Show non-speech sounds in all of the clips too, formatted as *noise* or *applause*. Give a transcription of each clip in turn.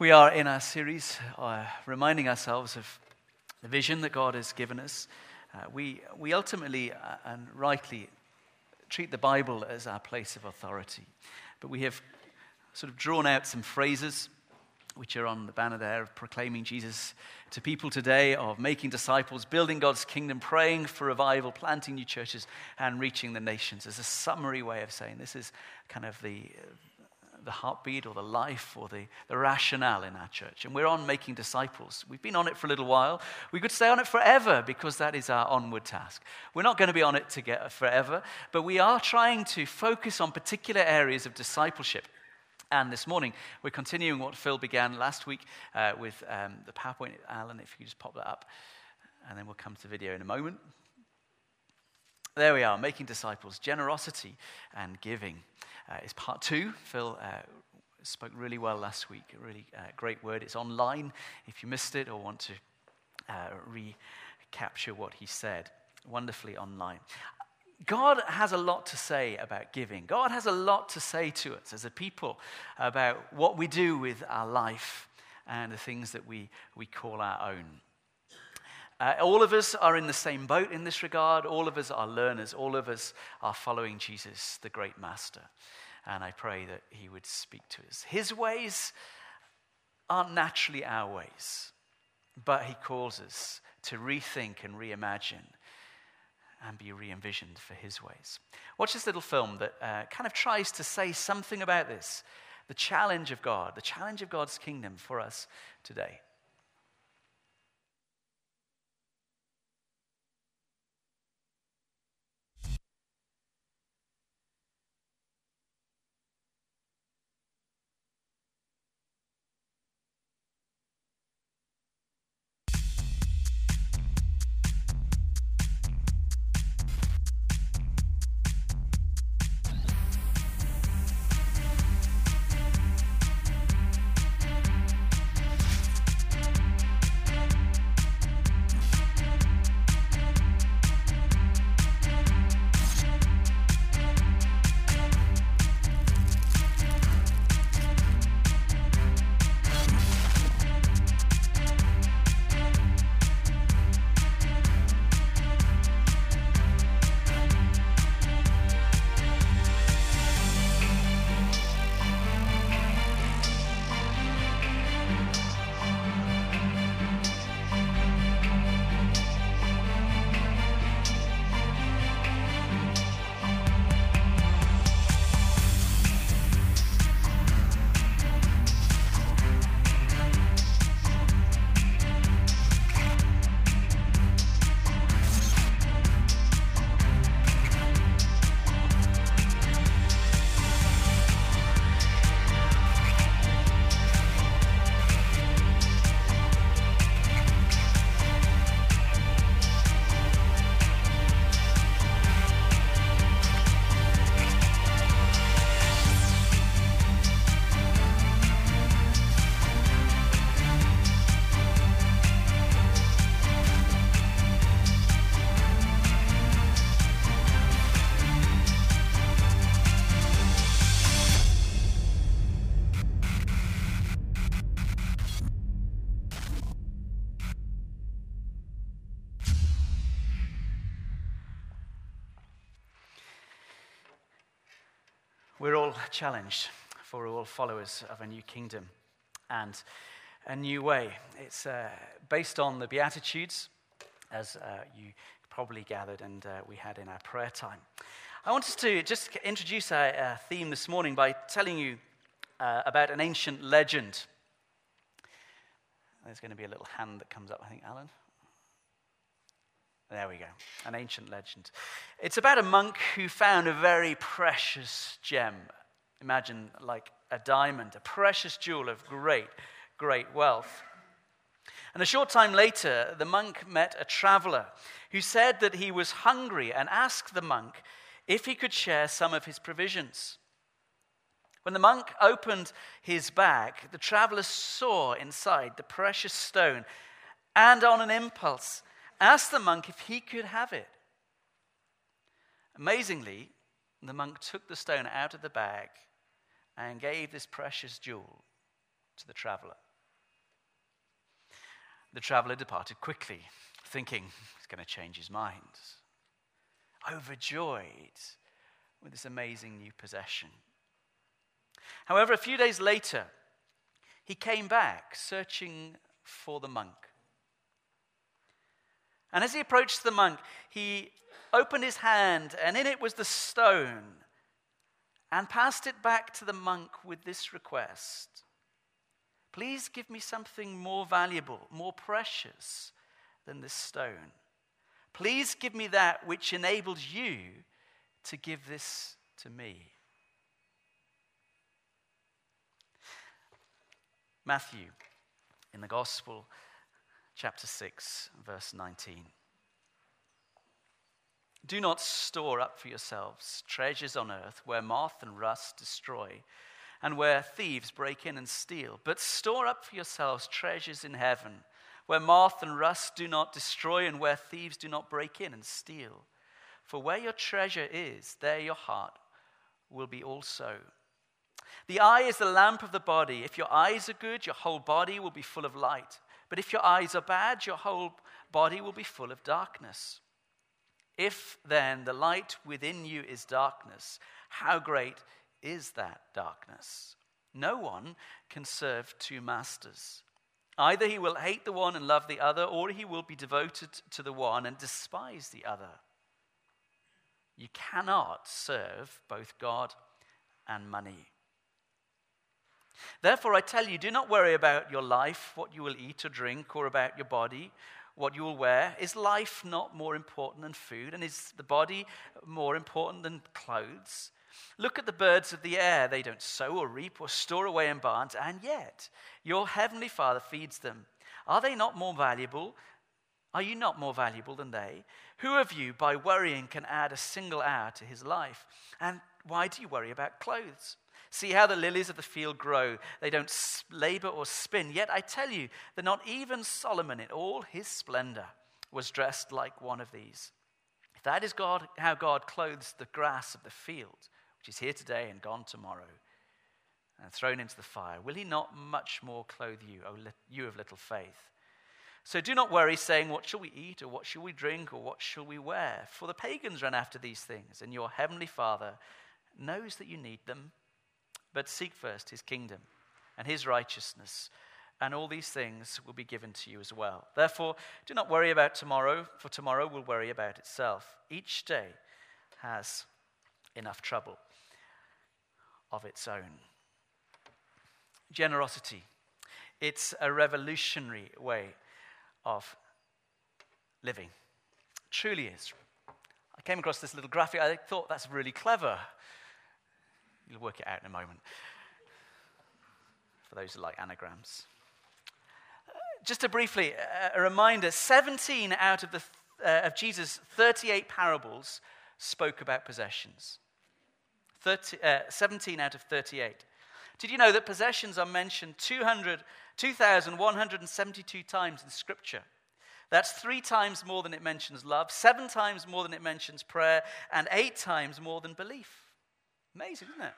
We are in our series uh, reminding ourselves of the vision that God has given us. Uh, we, we ultimately uh, and rightly treat the Bible as our place of authority, but we have sort of drawn out some phrases which are on the banner there of proclaiming Jesus to people today, of making disciples, building God's kingdom, praying for revival, planting new churches, and reaching the nations as a summary way of saying this is kind of the, the heartbeat or the life or the, the rationale in our church. And we're on making disciples. We've been on it for a little while. We could stay on it forever because that is our onward task. We're not going to be on it to get forever, but we are trying to focus on particular areas of discipleship. And this morning, we're continuing what Phil began last week uh, with um, the PowerPoint. Alan, if you just pop that up, and then we'll come to the video in a moment. There we are, making disciples, generosity and giving uh, is part two. Phil uh, spoke really well last week, a really uh, great word. It's online if you missed it or want to uh, recapture what he said. Wonderfully online. God has a lot to say about giving. God has a lot to say to us as a people about what we do with our life and the things that we, we call our own. Uh, all of us are in the same boat in this regard. All of us are learners. All of us are following Jesus, the great master. And I pray that he would speak to us. His ways aren't naturally our ways, but he calls us to rethink and reimagine and be re envisioned for his ways. Watch this little film that uh, kind of tries to say something about this the challenge of God, the challenge of God's kingdom for us today. We're all challenged, for we're all followers of a new kingdom and a new way. It's uh, based on the Beatitudes, as uh, you probably gathered and uh, we had in our prayer time. I wanted to just introduce our, our theme this morning by telling you uh, about an ancient legend. There's going to be a little hand that comes up, I think, Alan. There we go. An ancient legend. It's about a monk who found a very precious gem. Imagine like a diamond, a precious jewel of great, great wealth. And a short time later, the monk met a traveler who said that he was hungry and asked the monk if he could share some of his provisions. When the monk opened his bag, the traveler saw inside the precious stone and, on an impulse, asked the monk if he could have it. Amazingly, the monk took the stone out of the bag and gave this precious jewel to the traveler. The traveler departed quickly, thinking he's going to change his mind. Overjoyed with this amazing new possession. However, a few days later, he came back searching for the monk. And as he approached the monk, he opened his hand, and in it was the stone, and passed it back to the monk with this request Please give me something more valuable, more precious than this stone. Please give me that which enables you to give this to me. Matthew, in the Gospel, chapter 6, verse 19. Do not store up for yourselves treasures on earth where moth and rust destroy and where thieves break in and steal, but store up for yourselves treasures in heaven where moth and rust do not destroy and where thieves do not break in and steal. For where your treasure is, there your heart will be also. The eye is the lamp of the body. If your eyes are good, your whole body will be full of light. But if your eyes are bad, your whole body will be full of darkness. If then the light within you is darkness, how great is that darkness? No one can serve two masters. Either he will hate the one and love the other, or he will be devoted to the one and despise the other. You cannot serve both God and money. Therefore, I tell you, do not worry about your life, what you will eat or drink, or about your body, what you will wear. Is life not more important than food? And is the body more important than clothes? Look at the birds of the air. They don't sow or reap or store away in barns, and yet your heavenly Father feeds them. Are they not more valuable? Are you not more valuable than they? Who of you, by worrying, can add a single hour to his life? And why do you worry about clothes? See how the lilies of the field grow. They don't labor or spin. Yet I tell you that not even Solomon in all his splendor was dressed like one of these. If that is God, how God clothes the grass of the field, which is here today and gone tomorrow, and thrown into the fire, will he not much more clothe you, O you of little faith? So do not worry, saying, What shall we eat, or what shall we drink, or what shall we wear? For the pagans run after these things, and your heavenly Father knows that you need them. But seek first his kingdom and his righteousness, and all these things will be given to you as well. Therefore, do not worry about tomorrow, for tomorrow will worry about itself. Each day has enough trouble of its own. Generosity. It's a revolutionary way of living. truly is. I came across this little graphic. I thought that's really clever. You'll work it out in a moment. For those who like anagrams. Just to briefly, a reminder 17 out of, the, uh, of Jesus' 38 parables spoke about possessions. 30, uh, 17 out of 38. Did you know that possessions are mentioned 200, 2,172 times in Scripture? That's three times more than it mentions love, seven times more than it mentions prayer, and eight times more than belief. Amazing, isn't it?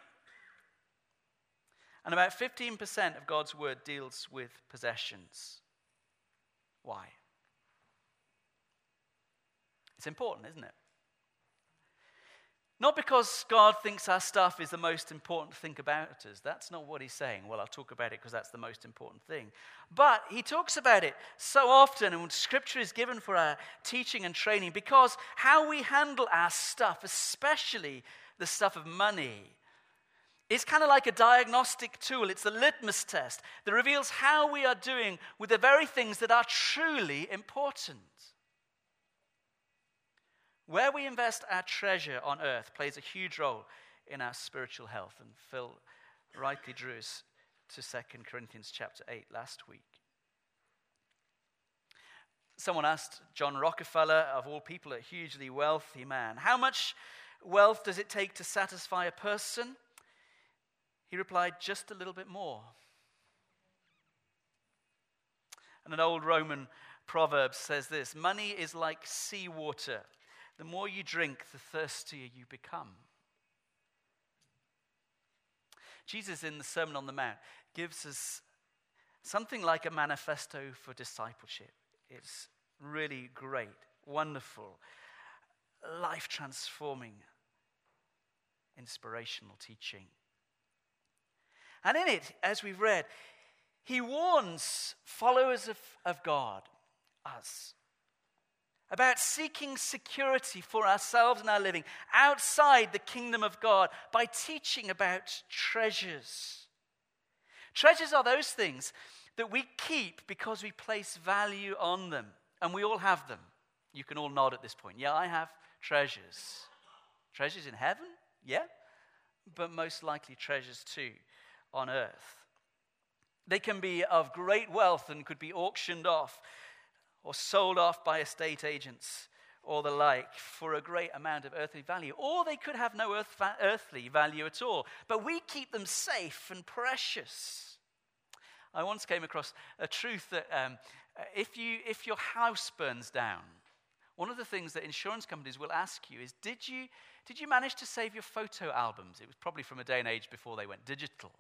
And about 15% of God's word deals with possessions. Why? It's important, isn't it? Not because God thinks our stuff is the most important thing about us. That's not what he's saying. Well, I'll talk about it because that's the most important thing. But he talks about it so often, and scripture is given for our teaching and training because how we handle our stuff, especially the stuff of money. It's kind of like a diagnostic tool. It's a litmus test that reveals how we are doing with the very things that are truly important. Where we invest our treasure on earth plays a huge role in our spiritual health. And Phil rightly drew us to 2 Corinthians chapter 8 last week. Someone asked John Rockefeller, of all people, a hugely wealthy man, how much wealth does it take to satisfy a person? He replied, just a little bit more. And an old Roman proverb says this money is like seawater the more you drink, the thirstier you become. Jesus, in the Sermon on the Mount, gives us something like a manifesto for discipleship. It's really great, wonderful, life transforming, inspirational teaching. And in it, as we've read, he warns followers of, of God, us, about seeking security for ourselves and our living outside the kingdom of God by teaching about treasures. Treasures are those things that we keep because we place value on them, and we all have them. You can all nod at this point. Yeah, I have treasures. Treasures in heaven? Yeah. But most likely treasures too on earth. They can be of great wealth and could be auctioned off or sold off by estate agents or the like for a great amount of earthly value. Or they could have no earth, earthly value at all. But we keep them safe and precious. I once came across a truth that um, if, you, if your house burns down, one of the things that insurance companies will ask you is did you, did you manage to save your photo albums? It was probably from a day and age before they went digital.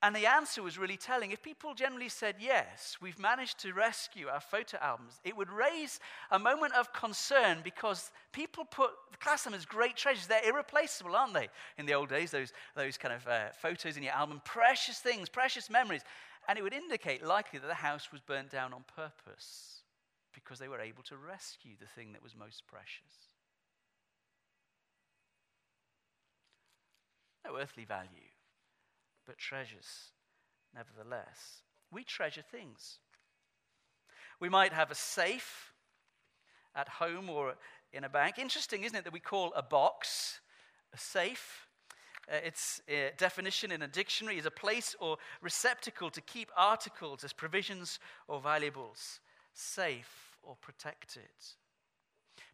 And the answer was really telling. If people generally said, Yes, we've managed to rescue our photo albums, it would raise a moment of concern because people put, class them as great treasures. They're irreplaceable, aren't they? In the old days, those, those kind of uh, photos in your album, precious things, precious memories. And it would indicate likely that the house was burnt down on purpose because they were able to rescue the thing that was most precious. No earthly value but treasures nevertheless. We treasure things. We might have a safe at home or in a bank. Interesting, isn't it, that we call a box a safe? Uh, its uh, definition in a dictionary is a place or receptacle to keep articles as provisions or valuables, safe or protected.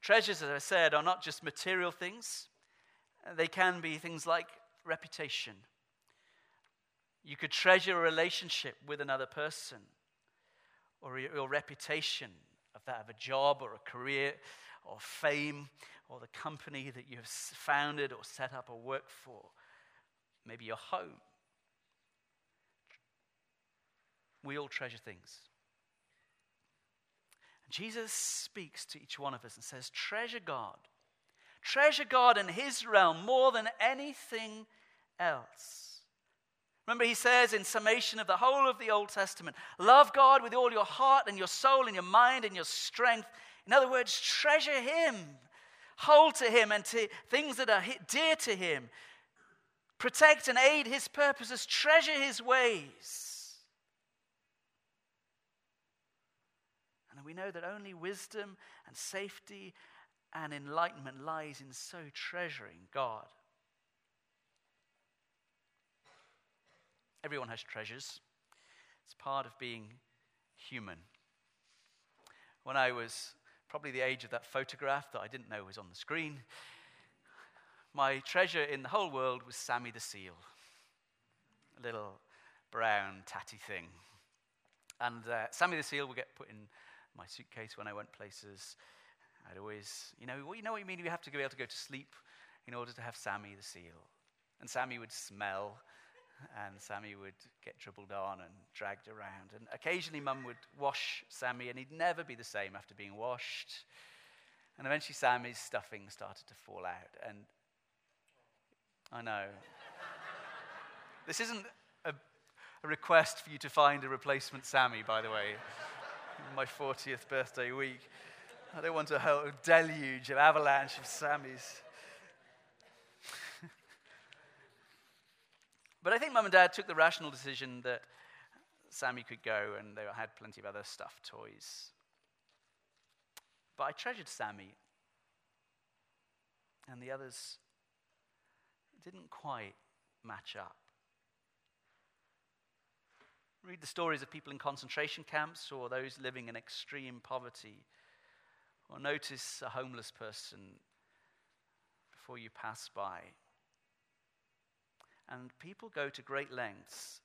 Treasures, as I said, are not just material things, they can be things like reputation you could treasure a relationship with another person or your, reputation of that of a job or a career or fame or the company that you have founded or set up or worked for. Maybe your home. We all treasure things. And Jesus speaks to each one of us and says, Treasure God. Treasure God in His realm more than anything else. Remember, he says in summation of the whole of the Old Testament love God with all your heart and your soul and your mind and your strength. In other words, treasure him, hold to him and to things that are dear to him. Protect and aid his purposes, treasure his ways. And we know that only wisdom and safety and enlightenment lies in so treasuring God. Everyone has treasures, it's part of being human. When I was probably the age of that photograph that I didn't know was on the screen, my treasure in the whole world was Sammy the Seal, a little brown, tatty thing. And uh, Sammy the Seal would get put in my suitcase when I went places. I'd always, you know, well, you know what you mean? You have to be able to go to sleep in order to have Sammy the Seal. And Sammy would smell and Sammy would get dribbled on and dragged around. And occasionally, Mum would wash Sammy, and he'd never be the same after being washed. And eventually, Sammy's stuffing started to fall out. And I know. this isn't a, a, request for you to find a replacement Sammy, by the way, my 40th birthday week. I don't want a whole deluge of avalanche of Sammys. *laughs* But I think mum and dad took the rational decision that Sammy could go and they had plenty of other stuffed toys. But I treasured Sammy. And the others didn't quite match up. Read the stories of people in concentration camps or those living in extreme poverty. Or notice a homeless person before you pass by. And people go to great lengths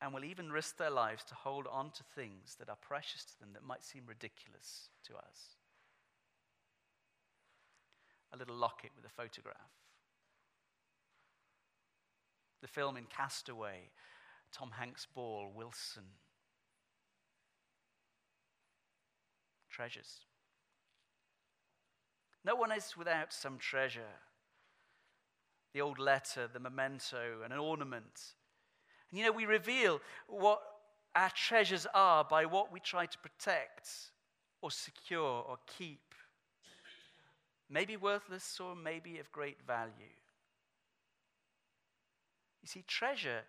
and will even risk their lives to hold on to things that are precious to them that might seem ridiculous to us. A little locket with a photograph. The film in Cast Away Tom Hanks' ball, Wilson. Treasures. No one is without some treasure. The old letter, the memento, and an ornament. And you know, we reveal what our treasures are by what we try to protect or secure or keep. Maybe worthless or maybe of great value. You see, treasure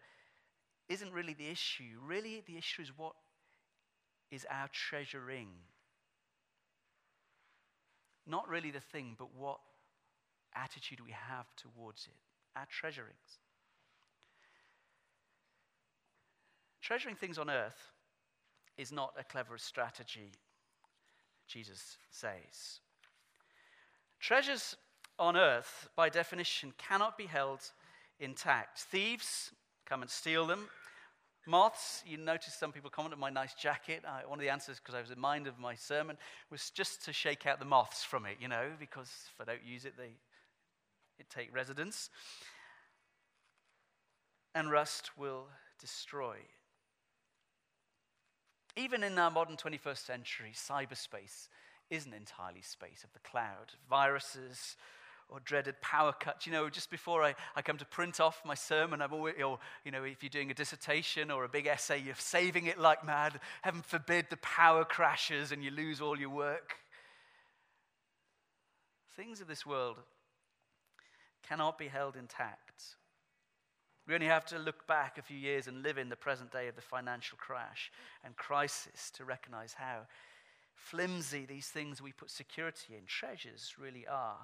isn't really the issue. Really, the issue is what is our treasuring. Not really the thing, but what attitude we have towards it, our treasurings. Treasuring things on earth is not a clever strategy, Jesus says. Treasures on earth, by definition, cannot be held intact. Thieves come and steal them. Moths, you notice some people comment on my nice jacket. Uh, one of the answers, because I was in mind of my sermon, was just to shake out the moths from it, you know, because if I don't use it, they it take residence. And rust will destroy. Even in our modern 21st century, cyberspace isn't entirely space of the cloud. Viruses, or dreaded power cuts. You know, just before I, I come to print off my sermon, I'm always, or, you know, if you're doing a dissertation or a big essay, you're saving it like mad. Heaven forbid the power crashes and you lose all your work. Things of this world cannot be held intact. We only have to look back a few years and live in the present day of the financial crash and crisis to recognize how flimsy these things we put security in, treasures, really are.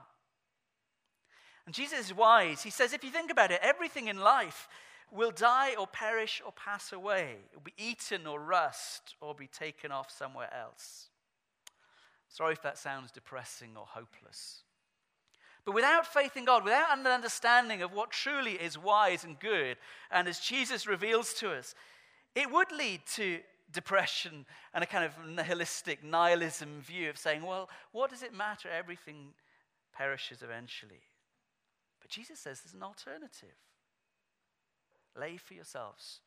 And Jesus is wise. He says, if you think about it, everything in life will die or perish or pass away. It will be eaten or rust or be taken off somewhere else. Sorry if that sounds depressing or hopeless. But without faith in God, without an understanding of what truly is wise and good, and as Jesus reveals to us, it would lead to depression and a kind of nihilistic nihilism view of saying, well, what does it matter? Everything perishes eventually. Jesus says there's an alternative. Lay for yourselves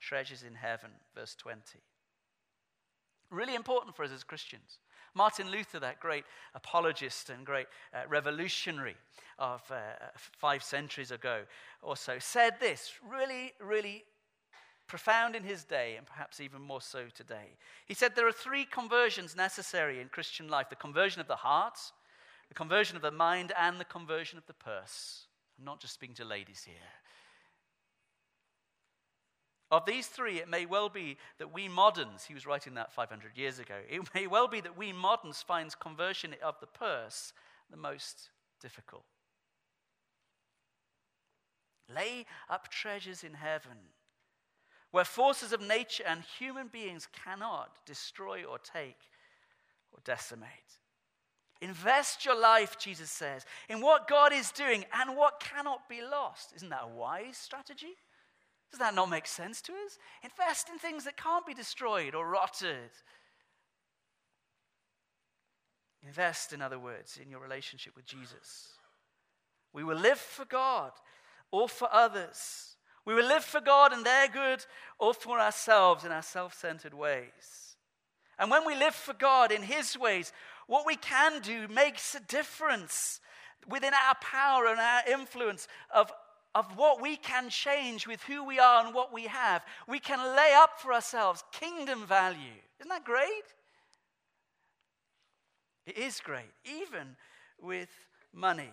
treasures in heaven, verse 20. Really important for us as Christians. Martin Luther, that great apologist and great uh, revolutionary of uh, five centuries ago also, said this really, really profound in his day, and perhaps even more so today. He said there are three conversions necessary in Christian life the conversion of the heart, the conversion of the mind and the conversion of the purse. I'm not just speaking to ladies here. Of these three, it may well be that we moderns, he was writing that 500 years ago, it *laughs* may well be that we moderns find conversion of the purse the most difficult. Lay up treasures in heaven, where forces of nature and human beings cannot destroy or take or decimate. Invest your life, Jesus says, in what God is doing and what cannot be lost. Isn't that a wise strategy? Does that not make sense to us? Invest in things that can't be destroyed or rotted. Invest, in other words, in your relationship with Jesus. We will live for God or for others. We will live for God and their good or for ourselves in our self centered ways. And when we live for God in His ways, what we can do makes a difference within our power and our influence of, of what we can change with who we are and what we have. We can lay up for ourselves kingdom value. Isn't that great? It is great, even with money.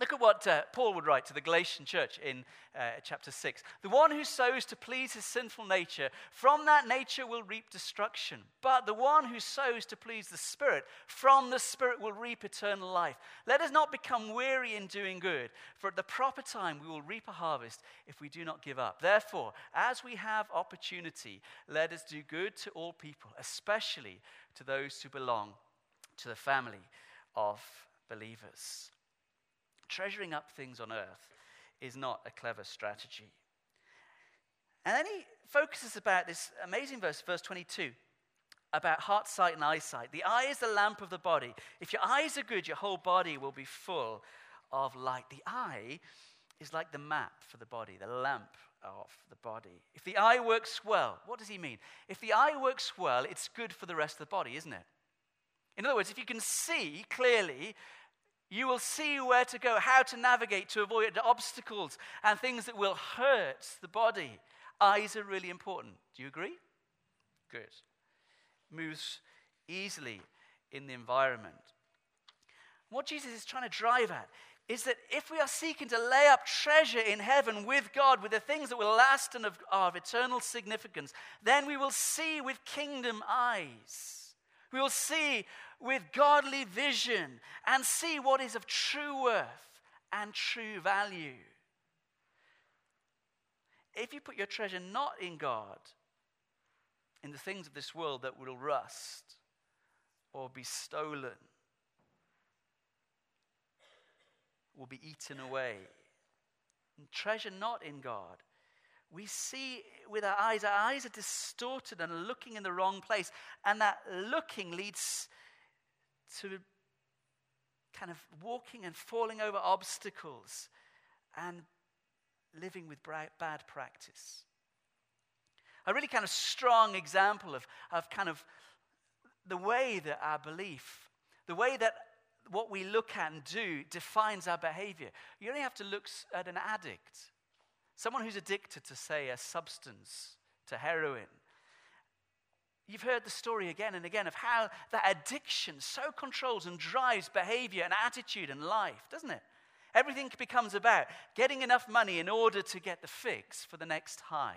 Look at what uh, Paul would write to the Galatian church in uh, chapter 6. The one who sows to please his sinful nature, from that nature will reap destruction. But the one who sows to please the Spirit, from the Spirit will reap eternal life. Let us not become weary in doing good, for at the proper time we will reap a harvest if we do not give up. Therefore, as we have opportunity, let us do good to all people, especially to those who belong to the family of believers treasuring up things on earth is not a clever strategy. And then he focuses about this amazing verse, verse 22, about heart, sight, and eyesight. The eye is the lamp of the body. If your eyes are good, your whole body will be full of light. The eye is like the map for the body, the lamp of the body. If the eye works well, what does he mean? If the eye works well, it's good for the rest of the body, isn't it? In other words, if you can see clearly, you will see where to go, how to navigate to avoid obstacles and things that will hurt the body. Eyes are really important. Do you agree? Good. Moves easily in the environment. What Jesus is trying to drive at is that if we are seeking to lay up treasure in heaven with God, with the things that will last and are of eternal significance, then we will see with kingdom eyes. We will see with godly vision and see what is of true worth and true value. If you put your treasure not in God, in the things of this world that will rust or be stolen, will be eaten away. And treasure not in God. We see with our eyes, our eyes are distorted and looking in the wrong place. And that looking leads to kind of walking and falling over obstacles and living with bad practice. A really kind of strong example of, of kind of the way that our belief, the way that what we look at and do defines our behavior. You only have to look at an addict, someone who's addicted to, say, a substance, to heroin. You've heard the story again and again of how that addiction so controls and drives behavior and attitude and life, doesn't it? Everything becomes about getting enough money in order to get the fix for the next high.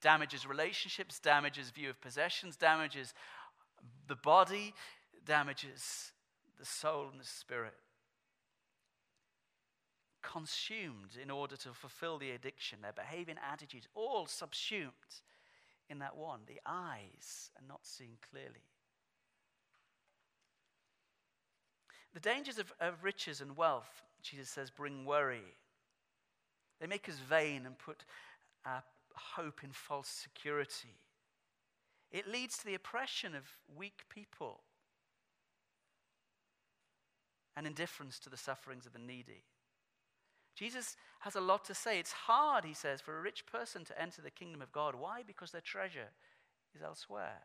Damages relationships, damages view of possessions, damages the body, damages the soul and the spirit. Consumed in order to fulfill the addiction, their behavior and attitudes, all subsumed in that one. The eyes are not seeing clearly. The dangers of, of riches and wealth, Jesus says, bring worry. They make us vain and put our hope in false security. It leads to the oppression of weak people and indifference to the sufferings of the needy. Jesus has a lot to say. It's hard, he says, for a rich person to enter the kingdom of God. Why? Because their treasure is elsewhere.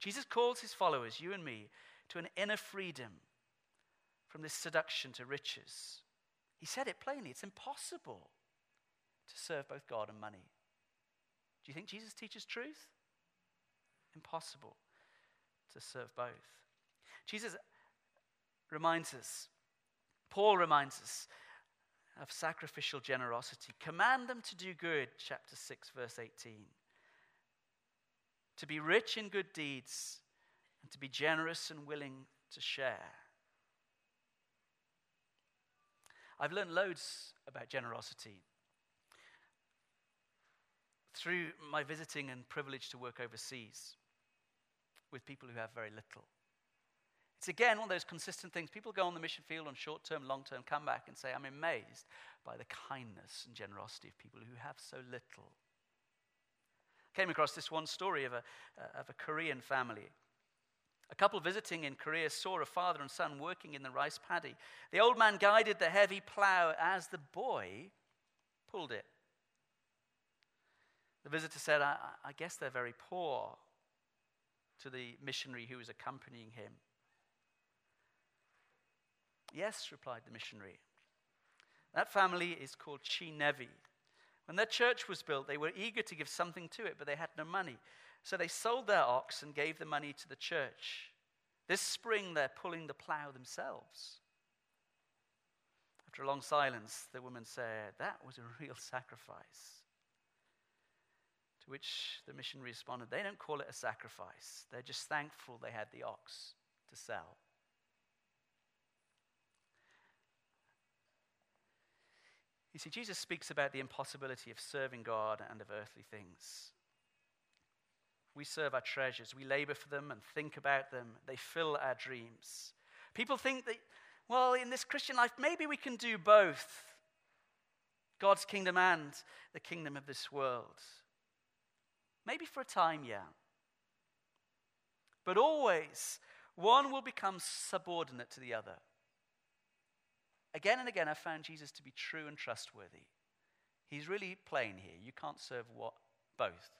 Jesus calls his followers, you and me, to an inner freedom from this seduction to riches. He said it plainly it's impossible to serve both God and money. Do you think Jesus teaches truth? Impossible to serve both. Jesus reminds us, Paul reminds us of sacrificial generosity. Command them to do good, chapter 6, verse 18. To be rich in good deeds and to be generous and willing to share. I've learned loads about generosity through my visiting and privilege to work overseas with people who have very little. It's again one of those consistent things. People go on the mission field on short term, long term, come back and say, I'm amazed by the kindness and generosity of people who have so little. Came across this one story of a, uh, of a Korean family. A couple visiting in Korea saw a father and son working in the rice paddy. The old man guided the heavy plow as the boy pulled it. The visitor said, I, I guess they're very poor, to the missionary who was accompanying him. Yes, replied the missionary. That family is called Chi Nevi. When their church was built, they were eager to give something to it, but they had no money. So they sold their ox and gave the money to the church. This spring, they're pulling the plow themselves. After a long silence, the woman said, That was a real *laughs* sacrifice. To which the missionary responded, They don't call it a sacrifice. They're just thankful they had the ox to sell. You see, Jesus speaks about the impossibility of serving God and of earthly things. We serve our treasures, we labor for them and think about them, they fill our dreams. People think that, well, in this Christian life, maybe we can do both God's kingdom and the kingdom of this world. Maybe for a time, yeah. But always, one will become subordinate to the other. Again and again, I've found Jesus to be true and trustworthy. He's really plain here. You can't serve what, both,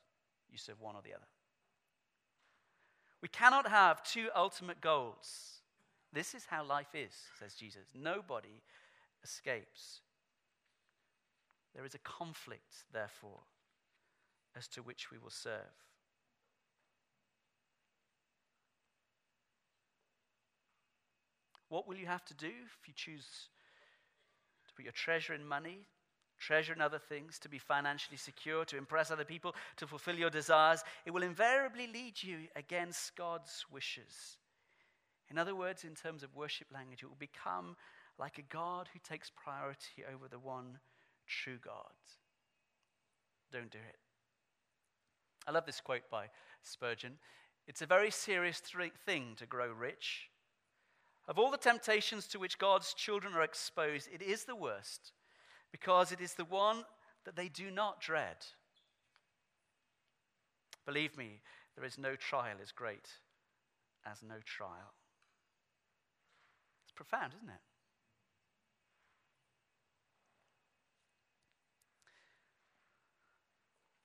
you serve one or the other. We cannot have two ultimate goals. This is how life is, says Jesus. Nobody escapes. There is a conflict, therefore, as to which we will serve. What will you have to do if you choose put your treasure in money, treasure in other things, to be financially secure, to impress other people, to fulfill your desires? It will invariably lead you against God's wishes. In other words, in terms of worship language, it will become like a God who takes priority over the one true God. Don't do it. I love this quote by Spurgeon. It's a very serious thing to grow rich. Of all the temptations to which God's children are exposed, it is the worst because it is the one that they do not dread. Believe me, there is no trial as great as no trial. It's profound, isn't it?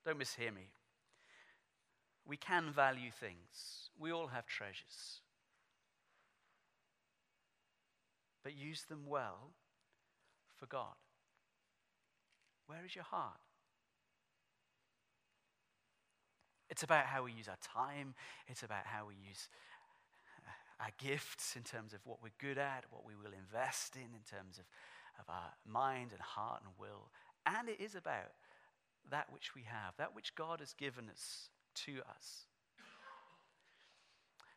Don't mishear me. We can value things. We all have treasures. But use them well for God. Where is your heart? It's about how we use our time, it's about how we use uh, our gifts in terms of what we're good at, what we will invest in, in terms of, of our mind and heart and will. And it is about that which we have, that which God has given us to us.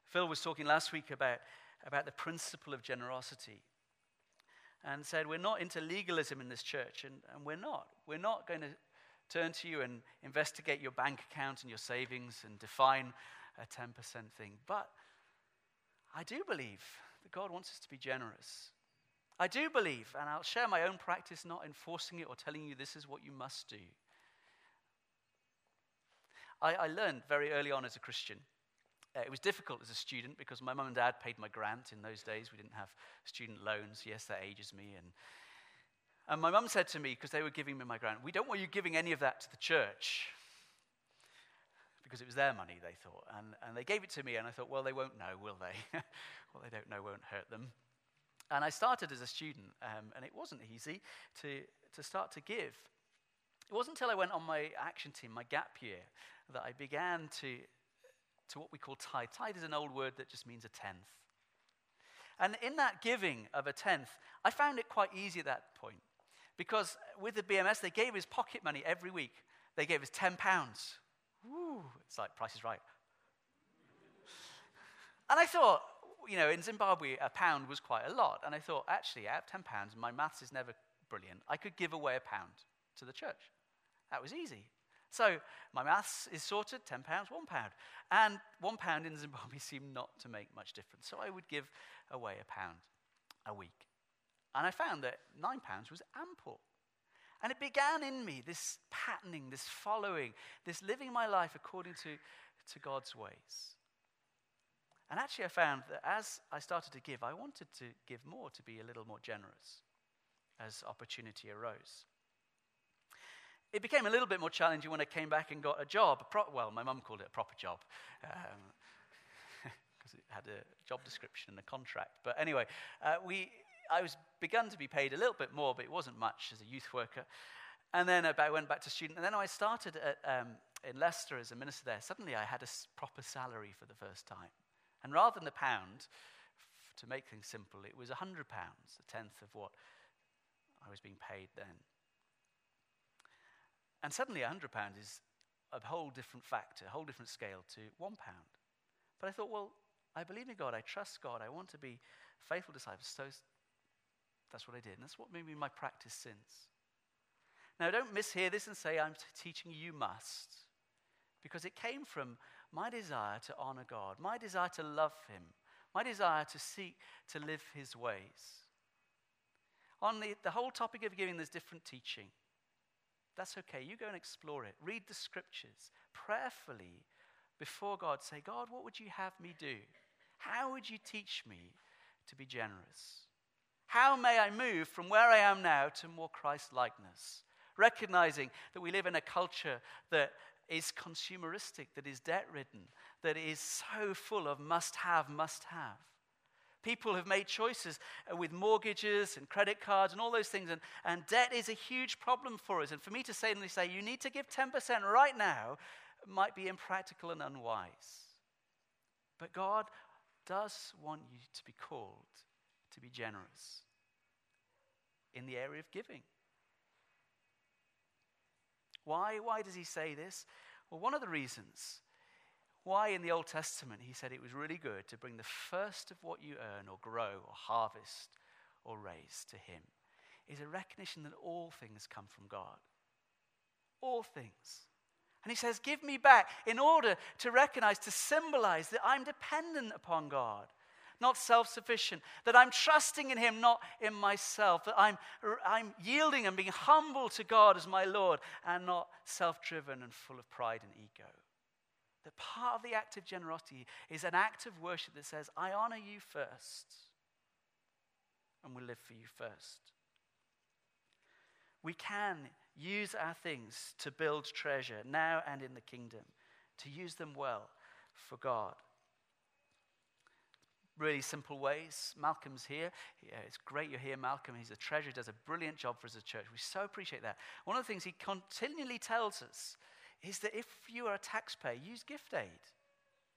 Phil was talking last week about, about the principle of generosity and said, We're not into legalism in this church, and, and we're not. We're not going to turn to you and investigate your bank account and your savings and define a 10% thing. But I do believe that God wants us to be generous. I do believe, and I'll share my own practice, not enforcing it or telling you this is what you must do. I, I learned very early on as a Christian. Uh, it was difficult as a student because my mum and dad paid my grant in those days. We didn't have student loans. Yes, that ages me. And, and my mum said to me, because they were giving me my grant, We don't want you giving any of that to the church. Because it was their money, they thought. And, and they gave it to me, and I thought, well, they won't know, will they? *laughs* what they don't know won't hurt them. And I started as a student, um, and it wasn't easy to, to start to give. It wasn't until I went on my action team, my gap year, that I began to, to what we call tithe. Tithe is an old word that just means a tenth. And in that giving of a tenth, I found it quite easy at that point. Because with the BMS, they gave us pocket money every week. They gave us 10 pounds. Woo, it's like Price is Right. And I thought, you know, in Zimbabwe, a pound was quite a lot. And I thought, actually, out of 10 pounds, my maths is never brilliant. I could give away a pound to the church. That was easy. So my maths is sorted, 10 pounds, one pound. And one pound in Zimbabwe *laughs* seemed not to make much difference. So I would give away a pound a week. And I found that nine pounds was ample. And it began in me this patterning, this following, this living my life according to, to God's ways. And actually, I found that as I started to give, I wanted to give more, to be a little more generous as opportunity arose. It became a little bit more challenging when I came back and got a job. A pro- well, my mum called it a proper job. because um, *laughs* it had a job description and a contract. But anyway, uh, we, I was begun to be paid a little bit more, but it wasn't much as a youth worker. And then I went back to student. And then I started at, um, in Leicester as a minister there. Suddenly I had a proper salary for the first time. And rather than the pound, to make things simple, it was £100, a tenth of what I was being paid then. And suddenly £100 is a whole different factor, a whole different scale to £1. But I thought, well, I believe in God, I trust God, I want to be faithful disciples. So that's what I did. And that's what made me my practice since. Now, don't mishear this and say, I'm teaching you must. Because it came from my desire to honor God, my desire to love Him, my desire to seek to live His ways. On the, the whole topic of giving, there's different teaching. That's okay. You go and explore it. Read the scriptures prayerfully before God. Say, God, what would you have me do? How would you teach me to be generous? How may I move from where I am now to more Christ likeness? recognizing that we live in a culture that is consumeristic, that is debt ridden, that is so full of must have, must have. People have made choices uh, with mortgages and credit cards and all those things, and, and debt is a huge problem for us. And for me to suddenly say, you need to give 10% right now, might be impractical and unwise. But God does want you to be called to be generous in the area of giving. Why? Why does he say this? Well, one of the reasons why in the Old Testament he said it was really good to bring the first of what you earn or grow or harvest or raise to him is a recognition that all things come from God. All things. And he says, Give me back in order to recognize, to symbolize that I'm dependent upon God not self sufficient, that I'm trusting in Him, not in myself, that I'm, I'm yielding and being humble to God as my Lord and not self driven and full of pride and ego. That part of the act of generosity is an act of worship that says, I honor you first and will live for you first. We can use our things to build treasure now and in the kingdom, to use them well for God really simple ways. Malcolm's here. Yeah, it's great you're here, Malcolm. He's a treasure, he does a brilliant job for us as a church. We so appreciate that. One of the things he continually tells us is that if you are a taxpayer, use gift aid.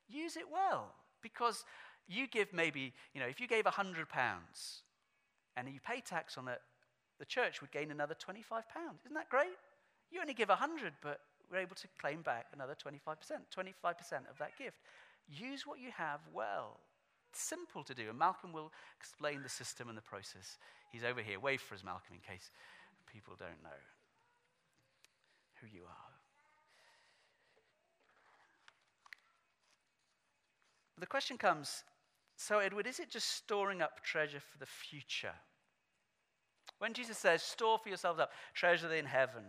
Use it well. Because you give maybe, you know, if you gave £100 and you pay tax on it, the church would gain another £25. Isn't that great? You only give 100 but we're able to claim back another 25%, 25% of that gift. Use what you have well It's simple to do. And Malcolm will explain the system and the process. He's over here. Wave for us, Malcolm, in case people don't know who you are. The question comes so, Edward, is it just storing up treasure for the future? When Jesus says, store for yourselves up treasure in heaven,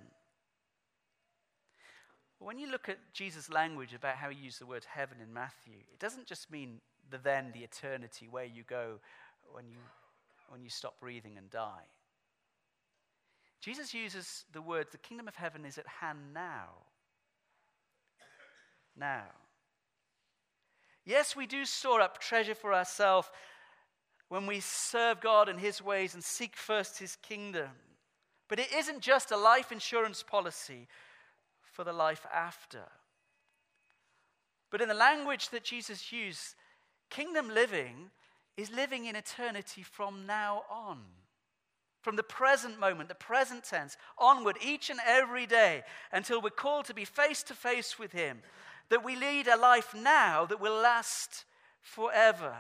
when you look at Jesus' language about how he used the word heaven in Matthew, it doesn't just mean the then, the eternity, where you go when you, when you stop breathing and die. Jesus uses the words, the kingdom of heaven is at hand now. Now. Yes, we do store up treasure for ourselves when we serve God and His ways and seek first His kingdom. But it isn't just a life insurance policy for the life after. But in the language that Jesus used, Kingdom living is living in eternity from now on. From the present moment, the present tense, onward, each and every day, until we're called to be face to face with Him. That we lead a life now that will last forever.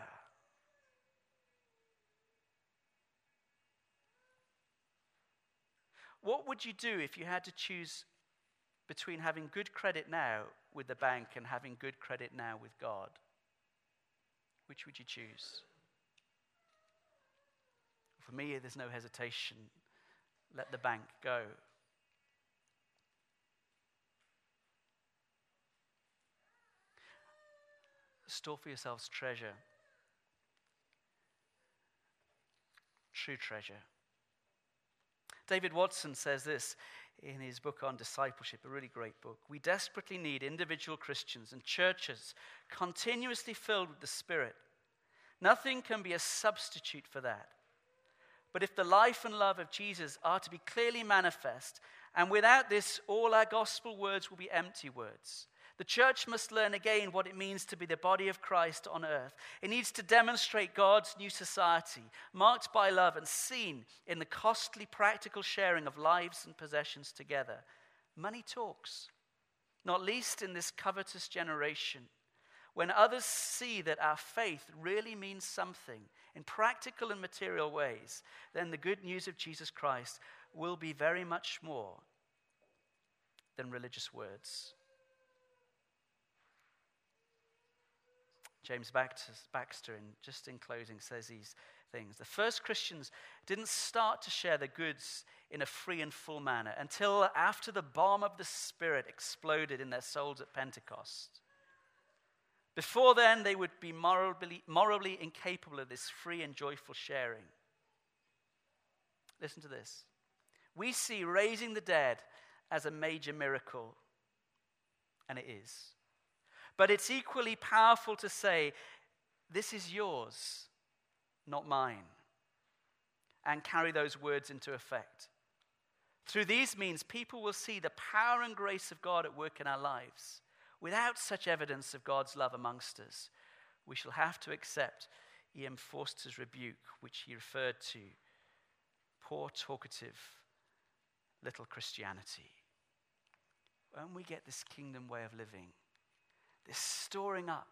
What would you do if you had to choose between having good credit now with the bank and having good credit now with God? Which would you choose? For me, there's no hesitation. Let the bank go. Store for yourselves treasure. True treasure. David Watson says this in his book on discipleship, a really great book. We desperately need individual Christians and churches continuously filled with the Spirit. Nothing can be a substitute for that. But if the life and love of Jesus are to be clearly manifest, and without this, all our gospel words will be empty words. The church must learn again what it means to be the body of Christ on earth. It needs to demonstrate God's new society, marked by love and seen in the costly practical sharing of lives and possessions together. Money talks, not least in this covetous generation. When others see that our faith really means something in practical and material ways, then the good news of Jesus Christ will be very much more than religious words. James Baxter, in, just in closing, says these things. The first Christians didn't start to share the goods in a free and full manner until after the bomb of the Spirit exploded in their souls at Pentecost. Before then, they would be morally, morally incapable of this free and joyful sharing. Listen to this. We see raising the dead as a major miracle, and it is. But it's equally powerful to say, This is yours, not mine, and carry those words into effect. Through these means, people will see the power and grace of God at work in our lives. Without such evidence of God's love amongst us, we shall have to accept E.M. Forster's rebuke, which he referred to poor, talkative, little Christianity. When we get this kingdom way of living, this storing up,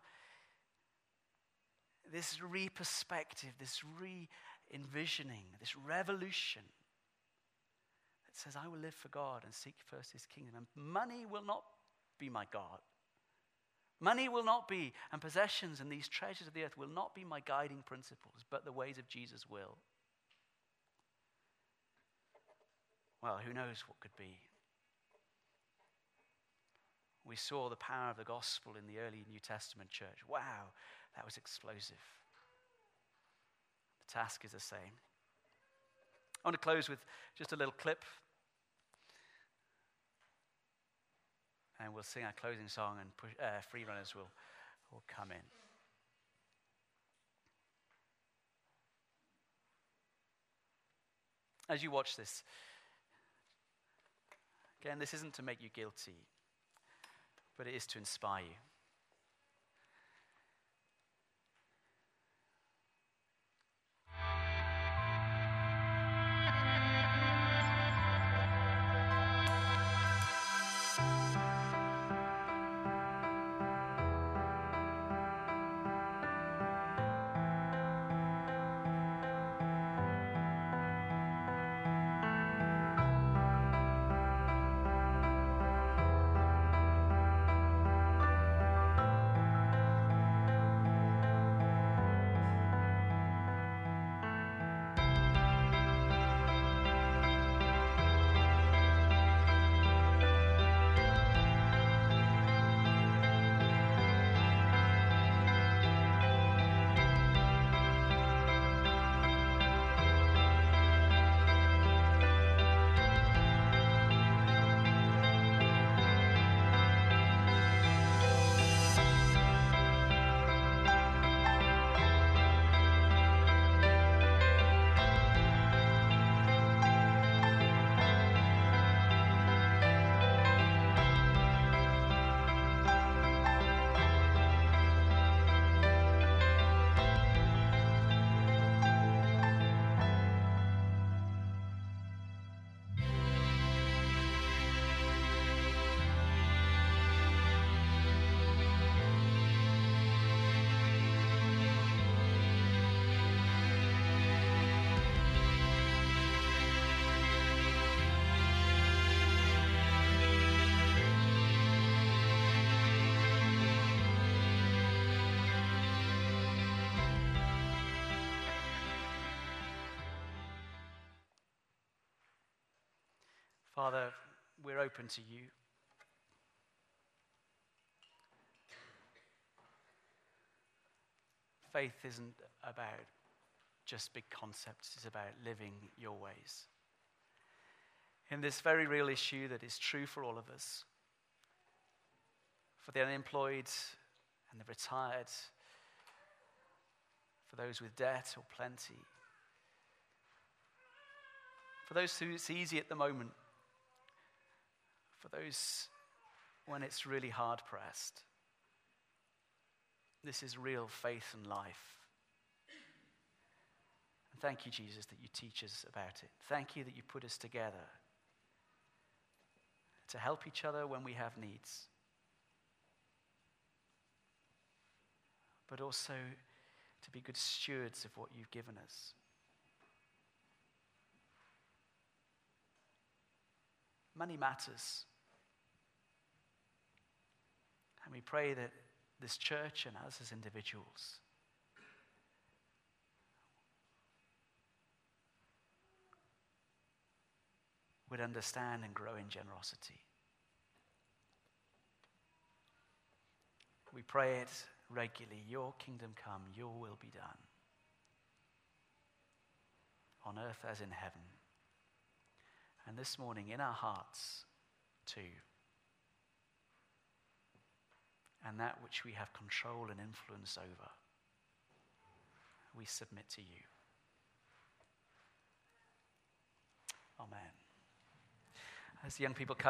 this re perspective, this re envisioning, this revolution that says, I will live for God and seek first his kingdom. And money will not be my God. Money will not be, and possessions and these treasures of the earth will not be my guiding principles, but the ways of Jesus will. Well, who knows what could be? We saw the power of the gospel in the early New Testament church. Wow, that was explosive. The task is the same. I want to close with just a little clip. And we'll sing our closing song, and push, uh, free runners will, will come in. As you watch this, again, this isn't to make you guilty, but it is to inspire you. Father, we're open to you. Faith isn't about just big concepts, it's about living your ways. In this very real issue that is true for all of us, for the unemployed and the retired, for those with debt or plenty, for those who it's easy at the moment for those when it's really hard pressed. This is real faith and life. And thank you, Jesus, that you teach us about it. Thank you that you put us together to help each other when we have needs, but also to be good stewards of what you've given us. Money matters. And we pray that this church and us as individuals would understand and grow in generosity. We pray it regularly Your kingdom come, Your will be done, on earth as in heaven. And this morning, in our hearts, too. And that which we have control and influence over, we submit to you. Amen. As the young people come,